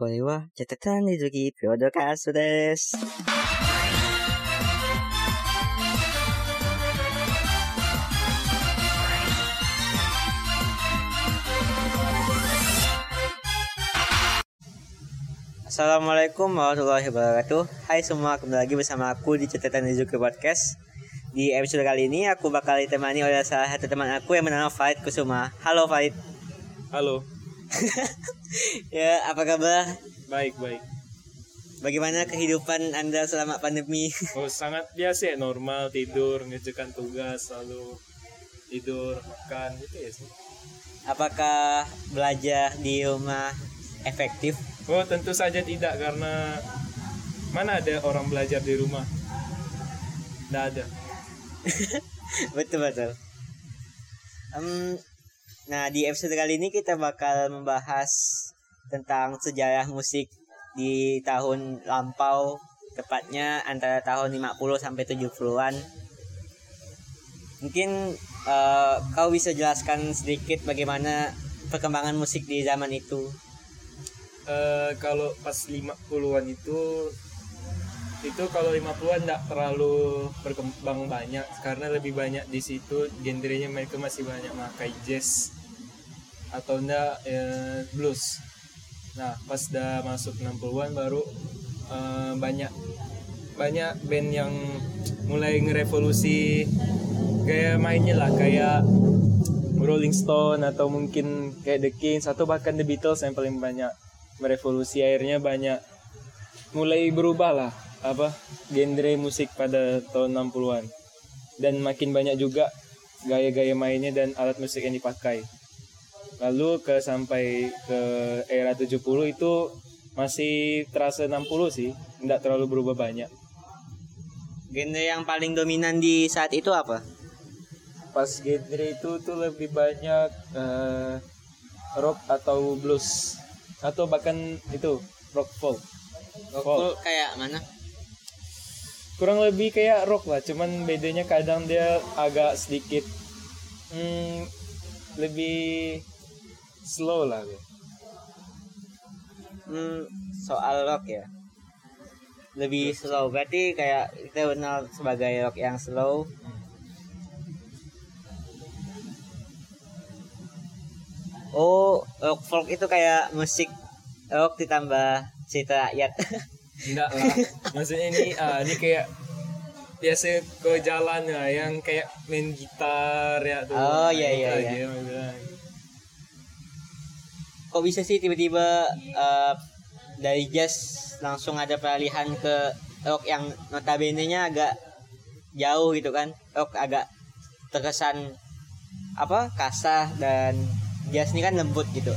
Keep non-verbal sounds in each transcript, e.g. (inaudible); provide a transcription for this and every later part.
これは、ちゃたたねずきピョドキャストです。 Assalamualaikum warahmatullahi wabarakatuh Hai semua, kembali lagi bersama aku di Catatan Nizuki Podcast Di episode kali ini aku bakal ditemani oleh salah satu teman aku yang bernama Faid Kusuma Halo Faid Halo, (laughs) Ya, apa kabar? baik baik. Bagaimana kehidupan Anda selama pandemi? (laughs) Oh sangat biasa ya normal tidur ngerjakan tugas lalu tidur makan gitu ya sih. Apakah belajar di rumah efektif? Oh tentu saja tidak karena mana ada orang belajar di rumah? Tidak ada. (laughs) betul betul. Em, nah di episode kali ini kita bakal membahas tentang sejarah musik di tahun lampau, tepatnya antara tahun 50 sampai 70-an. Mungkin eh, kau bisa jelaskan sedikit bagaimana perkembangan musik di zaman itu. Eh, kalau pas 50-an itu itu kalau 50-an tidak terlalu berkembang banyak karena lebih banyak di situ genrenya mereka masih banyak pakai jazz atau enggak eh, blues. Nah, pas udah masuk 60-an baru eh, banyak banyak band yang mulai ngerevolusi gaya mainnya lah kayak Rolling Stone atau mungkin kayak The Kings atau bahkan The Beatles yang paling banyak merevolusi. Akhirnya banyak mulai berubah lah apa genre musik pada tahun 60-an dan makin banyak juga gaya-gaya mainnya dan alat musik yang dipakai lalu ke sampai ke era 70 itu masih terasa 60 sih tidak terlalu berubah banyak Genre yang paling dominan di saat itu apa? pas genre itu tuh lebih banyak eh, rock atau blues atau bahkan itu rock folk Rockpool kayak mana? kurang lebih kayak rock lah cuman bedanya kadang dia agak sedikit hmm, lebih slow lah dia. Hmm, soal rock ya. Lebih slow. Berarti kayak kita kenal sebagai rock yang slow. Oh, rock folk itu kayak musik rock ditambah cerita rakyat. (laughs) enggak lah maksudnya ini ah, ini kayak biasa ke jalan ya yang kayak main gitar ya tuh Oh, iya, Itu iya, aja iya. Kok bisa sih tiba-tiba eh, dari jazz langsung ada peralihan ke rock yang notabene-nya agak jauh gitu kan? Rock agak terkesan apa? kasar dan jazz ini kan lembut gitu.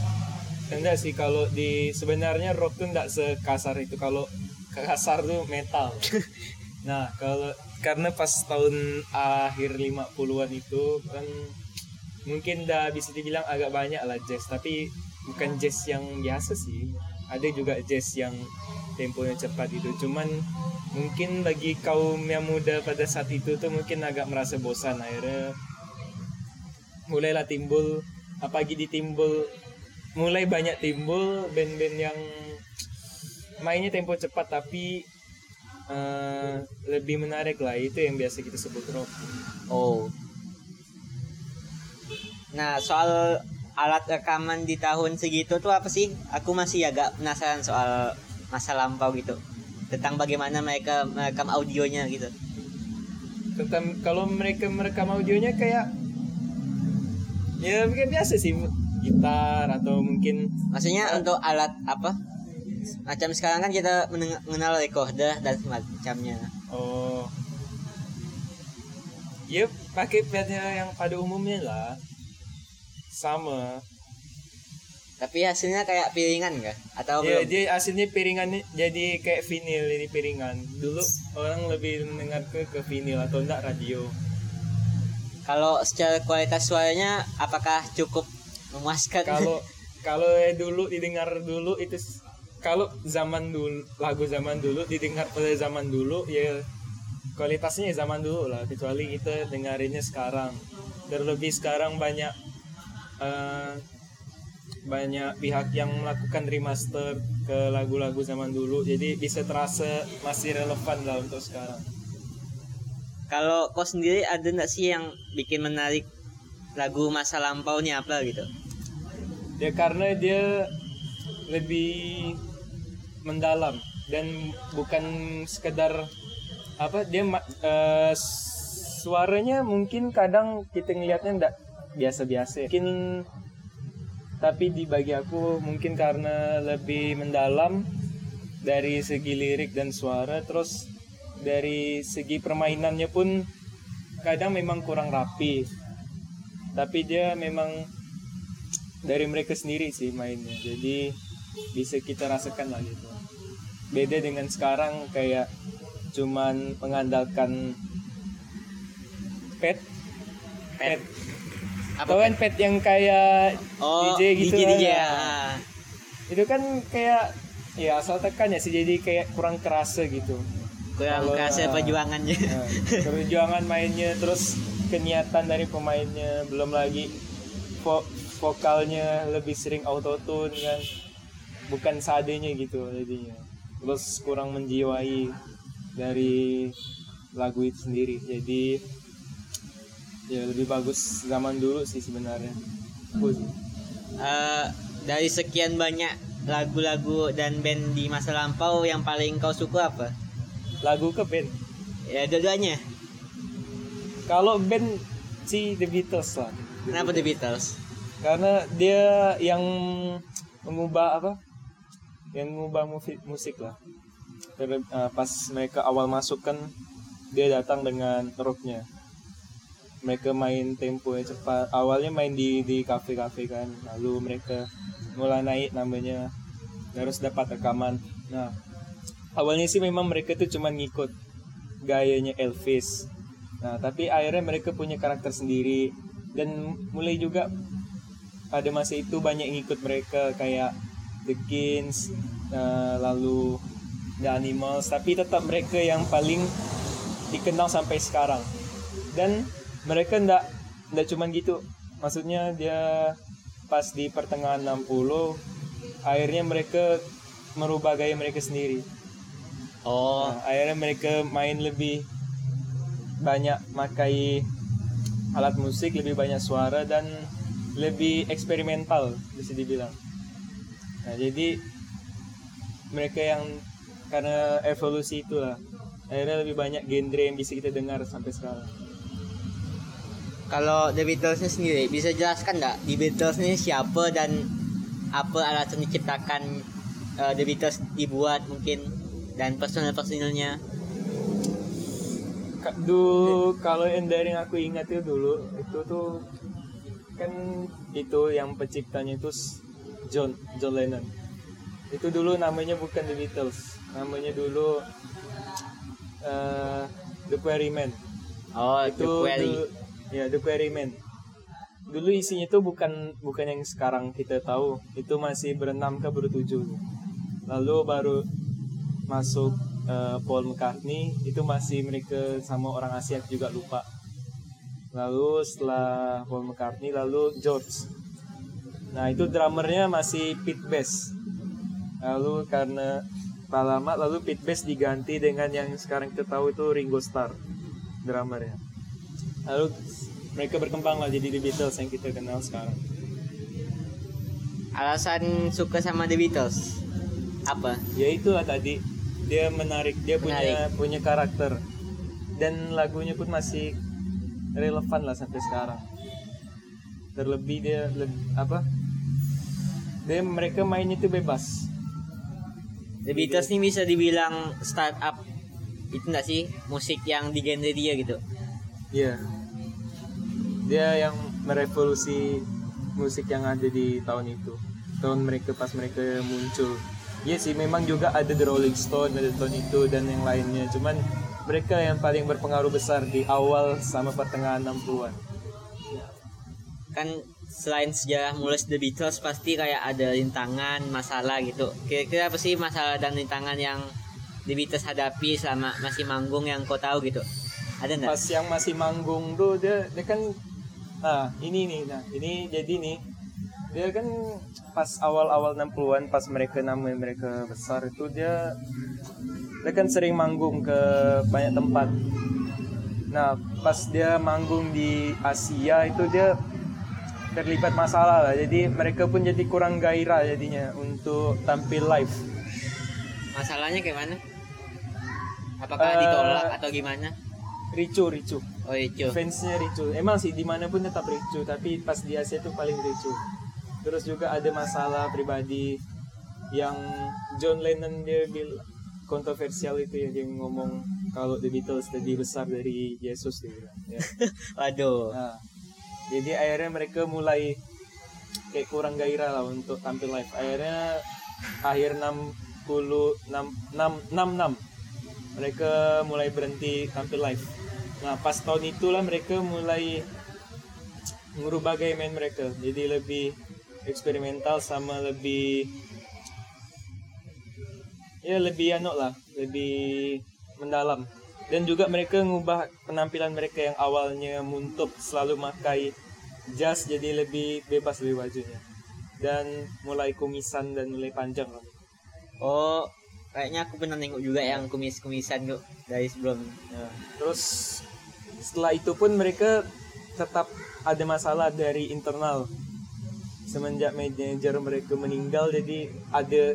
enggak sih kalau di sebenarnya rock tuh enggak sekasar itu kalau kasar tuh metal (laughs) nah kalau karena pas tahun akhir 50-an itu kan mungkin udah bisa dibilang agak banyak lah jazz tapi bukan jazz yang biasa sih. Ada juga jazz yang temponya cepat itu cuman mungkin bagi kaum yang muda pada saat itu tuh mungkin agak merasa bosan. Akhirnya mulailah timbul apalagi ditimbul mulai banyak timbul band-band yang mainnya tempo cepat tapi eh, lebih menarik lah. Itu yang biasa kita sebut rock. Oh. Nah, soal alat rekaman di tahun segitu tuh apa sih? Aku masih agak penasaran soal masa lampau gitu. Tentang bagaimana mereka merekam audionya gitu. tentang kalau mereka merekam audionya kayak ya kayak biasa sih gitar atau mungkin Maksudnya untuk alat apa? Macam sekarang kan kita mengenal recorder dan semacamnya. oh ya pakai bednya yang pada umumnya lah sama Tapi hasilnya kayak piringan enggak? Atau Ya, belum? dia aslinya piringan jadi kayak vinil ini piringan. Dulu orang lebih mendengar ke ke vinil atau enggak radio. Kalau secara kualitas suaranya apakah cukup memuaskan? Kalau (laughs) kalau ya dulu didengar dulu itu kalau zaman dulu lagu zaman dulu didengar pada zaman dulu ya kualitasnya ya zaman dulu lah kecuali kita dengerinnya sekarang terlebih sekarang banyak eh, banyak pihak yang melakukan remaster ke lagu-lagu zaman dulu jadi bisa terasa masih relevan lah untuk sekarang Kalau kau sendiri ada nggak sih yang bikin menarik lagu masa lampau nih apa gitu? ya karena dia lebih mendalam dan bukan sekedar apa dia eh, suaranya mungkin kadang kita ngelihatnya ndak biasa-biasa. Mungkin tapi di bagi aku mungkin karena lebih mendalam dari segi lirik dan suara terus dari segi permainannya pun kadang memang kurang rapi. Tapi dia memang dari mereka sendiri sih mainnya. Jadi bisa kita rasakan lah gitu. Beda dengan sekarang kayak cuman mengandalkan pet. Pet Apa Tau kan pet yang kayak Oh, DJ gitu DJ, DJ ya. itu kan kayak ya asal tekan ya sih jadi kayak kurang kerasa gitu. Kurang Kalau, kerasa ah, perjuangannya. Nah, perjuangan mainnya terus keniatan dari pemainnya belum lagi vo- vokalnya lebih sering auto tune kan. Bukan sadenya gitu jadinya. Terus kurang menjiwai dari lagu itu sendiri. Jadi ya lebih bagus zaman dulu sih sebenarnya. Eh, dari sekian banyak lagu-lagu dan band di masa lampau yang paling kau suka apa? lagu ke band Ya dua-duanya. kalau band si The Beatles lah Kenapa The Beatles? karena dia yang mengubah apa yang mengubah musik musik lah eh, pas mereka awal masuk kan dia datang dengan rocknya mereka main tempo yang cepat. Awalnya main di di kafe kafe kan. Lalu mereka mulai naik namanya harus dapat rekaman. Nah awalnya sih memang mereka tuh cuma ngikut gayanya Elvis. Nah tapi akhirnya mereka punya karakter sendiri. Dan mulai juga pada masa itu banyak yang ikut mereka kayak The Kings eh, lalu The Animals. Tapi tetap mereka yang paling dikenal sampai sekarang. Dan mereka ndak ndak cuman gitu. Maksudnya dia pas di pertengahan 60 akhirnya mereka merubah gaya mereka sendiri. Oh, Nah, akhirnya mereka main lebih banyak makai alat musik lebih banyak suara dan lebih eksperimental bisa dibilang. Nah jadi mereka yang karena evolusi itulah akhirnya lebih banyak genre yang bisa kita dengar sampai sekarang kalau The Beatles sendiri bisa jelaskan nggak di Beatles ini siapa dan apa alasan diciptakan eh, The Beatles dibuat mungkin dan personel-personelnya? Ka- dulu kalau yang dari yang aku ingat itu dulu itu tuh kan itu yang penciptanya itu John John Lennon itu dulu namanya bukan The Beatles namanya dulu eh, The Quarrymen Oh, itu The Quarry. Ya The Quarrymen dulu isinya itu bukan bukan yang sekarang kita tahu. Itu masih berenam ke bertujuh lalu baru masuk eh, Paul McCartney itu masih mereka sama orang Asia juga lupa. Lalu setelah Paul McCartney lalu George. Nah itu drummernya masih Pete Best. Lalu karena tak lama lalu Pete Best diganti dengan yang sekarang kita tahu itu Ringo Starr drummernya lalu mereka berkembang lah jadi The Beatles yang kita kenal sekarang. Alasan suka sama The Beatles? Apa? ya itulah tadi dia menarik dia punya punya karakter. Dan lagunya pun masih relevan lah sampai sekarang. Terlebih dia leb- apa? Dia mereka mainnya itu bebas. The Beatles ini bisa dibilang startup itu enggak sih? Musik yang di genre dia gitu. Iya. Dia yang merevolusi musik yang ada di tahun itu. Tahun mereka pas mereka muncul. Iya sih memang juga ada The Rolling Stone, ada tahun itu dan yang lainnya. Cuman mereka yang paling berpengaruh besar di awal sama pertengahan 60-an. Kan selain sejarah mulus The Beatles pasti kayak ada rintangan, masalah gitu. Kira-kira apa sih masalah dan rintangan yang The Beatles hadapi selama masih manggung yang kau tahu gitu? Ada enggak? Pas yang masih manggung tuh dia dia kan nah ini nih nah ini jadi nih dia kan pas awal-awal 60-an pas mereka nama mereka besar itu dia dia kan sering manggung ke banyak tempat nah pas dia manggung di Asia itu dia terlibat masalah lah jadi mereka pun jadi kurang gairah jadinya untuk tampil live Masalahnya kayak mana? Apakah Eh, ditolak atau gimana? Ricu ricu Oh itu. fansnya ricu emang sih di mana pun tetap ricu tapi pas di Asia itu paling ricu terus juga ada masalah pribadi yang John Lennon dia bil kontroversial itu ya dia ngomong kalau The Beatles lebih besar dari Yesus dia bilang ya. (laughs) Waduh. Nah, jadi akhirnya mereka mulai kayak kurang gairah lah untuk tampil live akhirnya akhir 60 6 6 66 mereka mulai berhenti tampil live nah pas tahun itulah mereka mulai ngubah gaya main mereka. Jadi lebih eksperimental sama lebih ya lebih anu lah lebih mendalam. Dan juga mereka ngubah penampilan mereka yang awalnya muntuk selalu pakai jas jadi lebih bebas lebih bajunya. Dan mulai kumisan dan mulai panjang lah. Oh, kayaknya aku pernah nengok juga yang kumis-kumisan kok dari sebelum. Terus setelah itu pun mereka tetap ada masalah dari internal. Semenjak manajer mereka meninggal jadi ada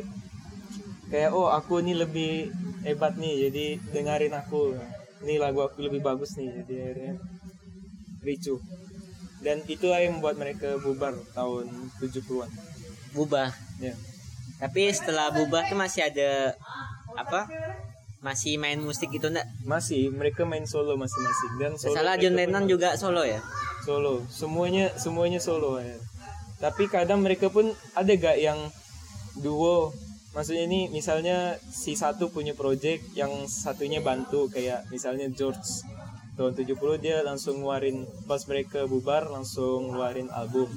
kayak oh aku ini lebih hebat nih jadi dengerin aku. Ini lagu aku lebih bagus nih jadi akhirnya ricu. Dan itulah yang membuat mereka bubar tahun 70-an. Bubah. Ya. Tapi setelah bubah tuh masih ada apa? Masih main musik gitu enggak? Masih mereka main solo masing-masing dan solo Salah John Lennon juga solo ya? solo semuanya semuanya solo ya. tapi kadang mereka pun ada gak yang duo maksudnya ini misalnya si satu punya project yang satunya bantu kayak misalnya George tahun 70 dia langsung ngeluarin pas mereka bubar langsung ngeluarin album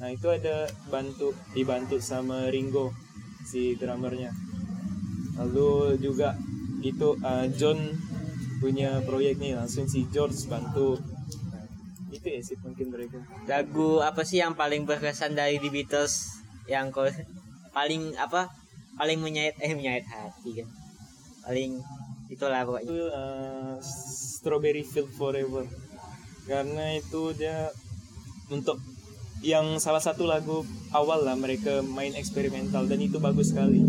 nah itu ada bantu dibantu sama Ringo si drummernya lalu juga itu uh, John punya proyek nih langsung si George bantu itu ya sih mungkin mereka Lagu apa sih yang paling berkesan dari The Beatles yang kau paling apa? Paling menyayat eh menyayat hati kan. Paling itulah pokoknya. itu uh, Strawberry Field Forever karena itu dia untuk yang salah satu lagu awal lah mereka main eksperimental dan itu bagus sekali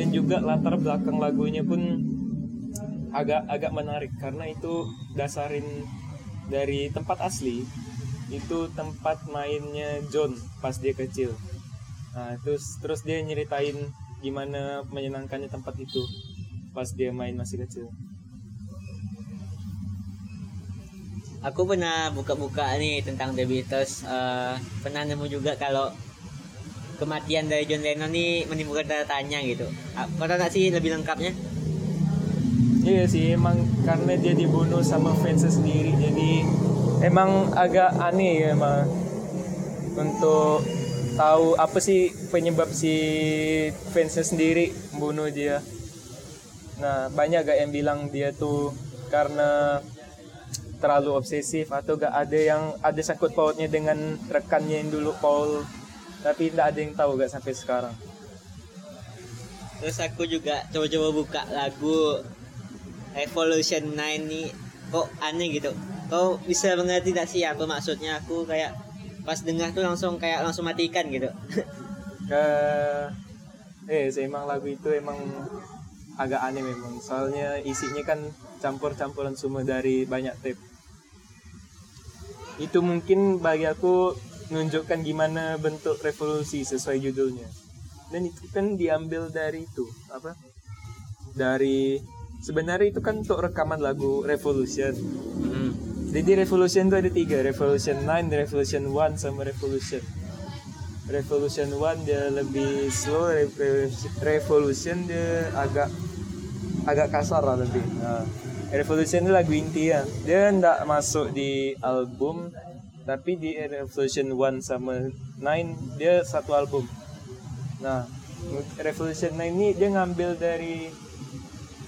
dan juga latar belakang lagunya pun agak agak menarik. Karena itu dasarin dari tempat asli itu tempat mainnya John pas dia kecil. Nah terus terus dia nyeritain gimana menyenangkannya tempat itu pas dia main masih kecil. Aku pernah buka-buka nih tentang The Beatles. eh, pernah nemu juga kalau kematian dari John Lennon nih menimbulkan tanda tanya gitu. Ah, Kau tahu nggak sih lebih lengkapnya? Iya sih emang karena dia dibunuh sama fansnya sendiri jadi emang agak aneh ya emang untuk tahu apa sih penyebab si fansnya sendiri membunuh dia. Nah banyak gak yang bilang dia tuh karena terlalu obsesif atau gak ada yang ada sangkut pautnya dengan rekannya yang dulu Paul tapi tidak ada yang tahu gak sampai sekarang. Terus aku juga coba-coba buka lagu Revolution 9 nih kok aneh gitu. Kau bisa mengerti tidak sih apa maksudnya? Aku kayak pas dengar tuh langsung kayak langsung matikan gitu. (laughs) ke eh emang lagu itu emang agak aneh memang soalnya isinya kan campur-campuran semua dari banyak tape itu mungkin bagi aku menunjukkan gimana bentuk revolusi sesuai judulnya dan itu kan diambil dari itu apa dari sebenarnya itu kan untuk rekaman lagu Revolution Hmm. jadi Revolution itu ada tiga, Revolution 9, Revolution 1, sama Revolution. Revolution 1 dia lebih slow, Re- Revolution dia agak agak kasar lah lebih. Nah, Revolution itu lagu inti ya. Dia ndak masuk di album, tapi di Revolution 1 sama 9 dia satu album. Nah, Revolution 9 ini dia ngambil dari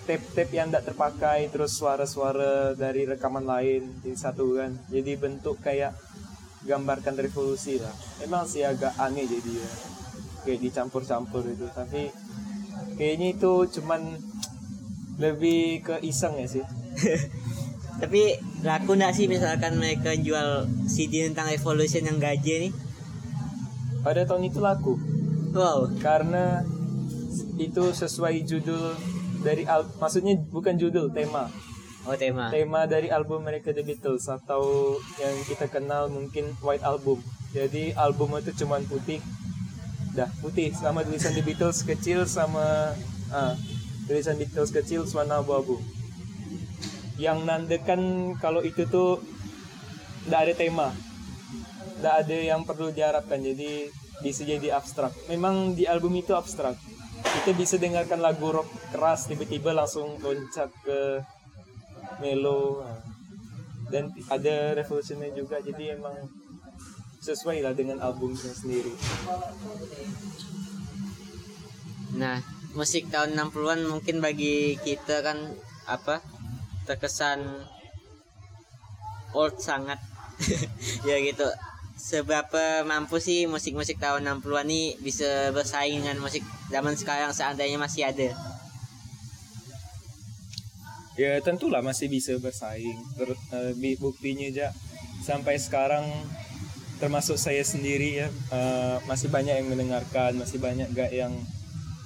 tape-tape yang tidak terpakai terus suara-suara dari rekaman lain di satu kan. Jadi bentuk kayak gambarkan revolusi lah. Emang sih agak aneh jadi ya kayak dicampur-campur itu. Tapi kayaknya itu cuman lebih ke iseng ya sih (laughs) Tapi laku nggak sih misalkan mereka jual CD tentang Evolution yang gaje nih? pada tahun itu laku Wow. karena itu sesuai judul dari al maksudnya bukan judul tema Oh tema. tema dari album mereka The Beatles atau yang kita kenal mungkin White Album jadi album itu cuman putih dah putih sama tulisan The Beatles kecil sama ah, tulisan Beatles kecil warna abu-abu yang nandekan kalau itu tuh tidak ada tema. Tidak ada yang perlu diharapkan. Jadi bisa jadi abstrak. Memang di album itu abstrak. Kita bisa dengarkan lagu rock keras tiba-tiba langsung loncat ke melo dan ada revolutionnya juga. Jadi emang sesuai lah dengan albumnya sendiri. Nah, musik tahun 60-an mungkin bagi kita kan apa? Terkesan old sangat. (laughs) ya gitu. Seberapa mampu sih musik-musik tahun 60-an ini bisa bersaing dengan musik zaman sekarang seandainya masih ada? ya tentulah masih bisa bersaing Ter, bi- buktinya aja sampai sekarang termasuk saya sendiri ya eh, masih banyak yang mendengarkan masih banyak gak yang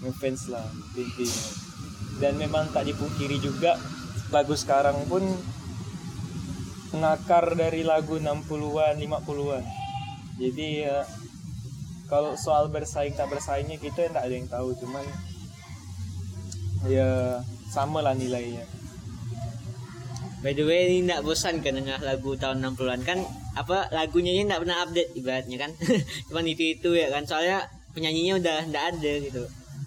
ngefans lah intinya dan memang tak dipungkiri juga lagu sekarang pun ngakar dari lagu 60-an 50-an jadi ya kalau soal bersaing tak bersaingnya kita tidak ada yang tahu. Cuman ya sama lah nilainya. By the way, ini nggak bosan kan dengar lagu tahun 60-an kan apa lagunya ini nggak pernah update ibaratnya kan. (laughs) Cuman itu itu ya kan. Soalnya penyanyinya udah nggak ada gitu.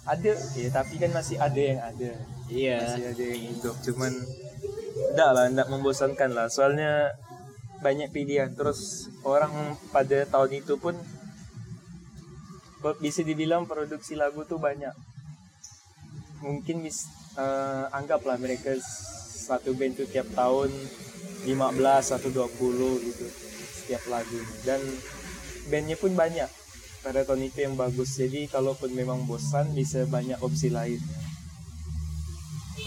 ada ya tapi kan masih ada yang ada Iya. masih ada yang hidup cuman enggak lah enggak membosankan lah. Soalnya banyak pilihan. Terus orang pada tahun itu pun bisa dibilang produksi lagu tuh banyak. Mungkin bis, eh, anggaplah mereka satu band tuh tiap tahun 15 atau 20 gitu setiap lagu. Dan bandnya pun banyak. Pada tahun itu yang bagus. Jadi kalaupun memang bosan bisa banyak opsi lain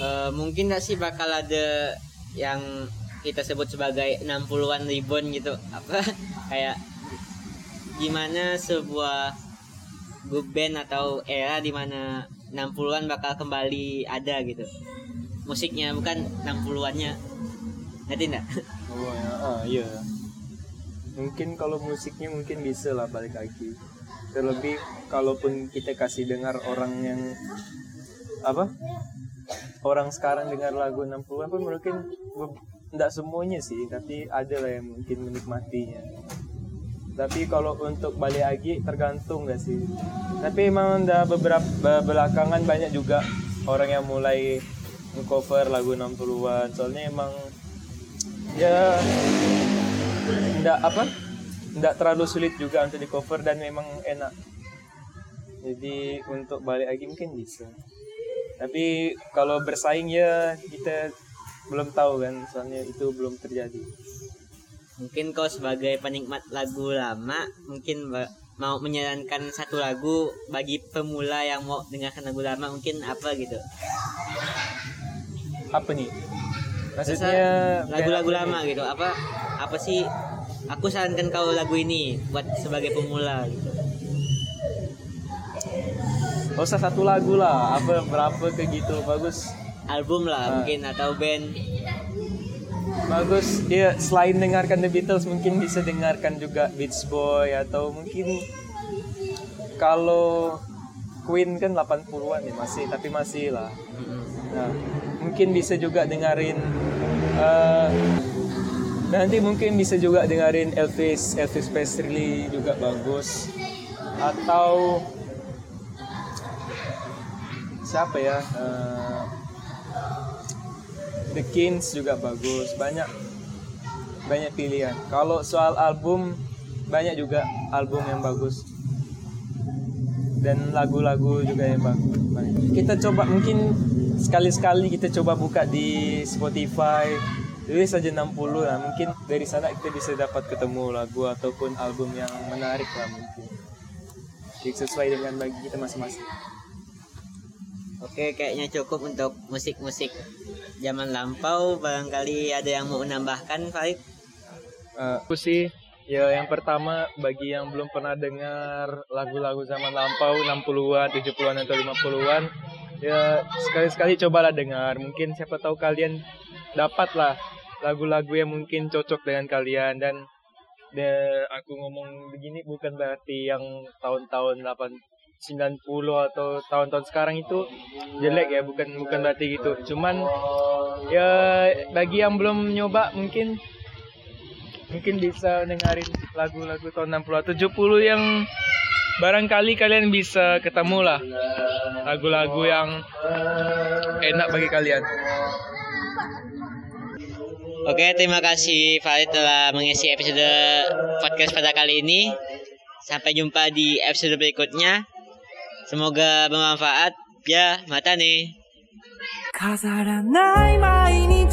Eh, mungkin nggak sih bakal ada yang kita sebut sebagai 60-an ribbon gitu apa (laughs) kayak gimana sebuah grup band atau era di mana 60-an bakal kembali ada gitu musiknya bukan 60-annya ngerti nggak (laughs) Oh ya, ah, iya. Mungkin kalau musiknya mungkin bisa lah balik lagi. Terlebih kalaupun kita kasih dengar orang yang apa? Orang sekarang dengar lagu 60-an pun mungkin tidak semuanya sih, tapi ada lah yang mungkin menikmatinya. Tapi kalau untuk balik lagi tergantung gak sih? Tapi emang udah beberapa belakangan banyak juga orang yang mulai cover lagu 60-an. Soalnya emang ya ndak apa ndak terlalu sulit juga untuk di cover dan memang enak jadi untuk balik lagi mungkin bisa tapi kalau bersaing ya kita belum tahu kan soalnya itu belum terjadi. Mungkin kau sebagai penikmat lagu lama mungkin mau menyarankan satu lagu bagi pemula yang mau dengarkan lagu lama mungkin apa gitu? Apa nih? Maksudnya lagu-lagu lama gitu apa apa sih? Aku sarankan kau lagu ini buat sebagai pemula gitu Gak usah satu lagu lah. Apa berapa ke gitu. Bagus. Album lah Ah. mungkin atau band. Bagus. Ya selain dengarkan The Beatles mungkin bisa dengarkan juga Beach Boy atau mungkin kalau Queen kan 80-an ya masih tapi masih lah. Nah mungkin bisa juga dengerin eh, nanti mungkin bisa juga dengerin Elvis Elvis Presley juga bagus. Atau siapa ya Eh, The Kings juga bagus banyak banyak pilihan. Kalau soal album banyak juga album yang bagus. Dan lagu-lagu juga yang bagus. Kita coba mungkin sekali-sekali kita coba buka di Spotify tulis saja 60 lah. Mungkin dari sana kita bisa dapat ketemu lagu ataupun album yang menarik lah mungkin. Sesuai dengan bagi kita masing-masing Oke, kayaknya cukup untuk musik-musik zaman lampau. Barangkali ada yang mau menambahkan, Farid? Eh, aku sih ya yang pertama bagi yang belum pernah dengar lagu-lagu zaman lampau 60-an, 70-an atau 50-an ya sekali-sekali cobalah dengar. Mungkin siapa tahu kalian dapatlah lagu-lagu yang mungkin cocok dengan kalian dan de, aku ngomong begini bukan berarti yang tahun-tahun 8 90 atau tahun-tahun sekarang itu jelek ya bukan bukan berarti gitu cuman ya bagi yang belum nyoba mungkin mungkin bisa dengerin lagu-lagu tahun 60 atau 70 yang barangkali kalian bisa ketemu lah lagu-lagu yang enak bagi kalian Oke, terima kasih Farid telah mengisi episode podcast pada kali ini. Sampai jumpa di episode berikutnya. Semoga bermanfaat. Ya, mata nih. 飾らない毎日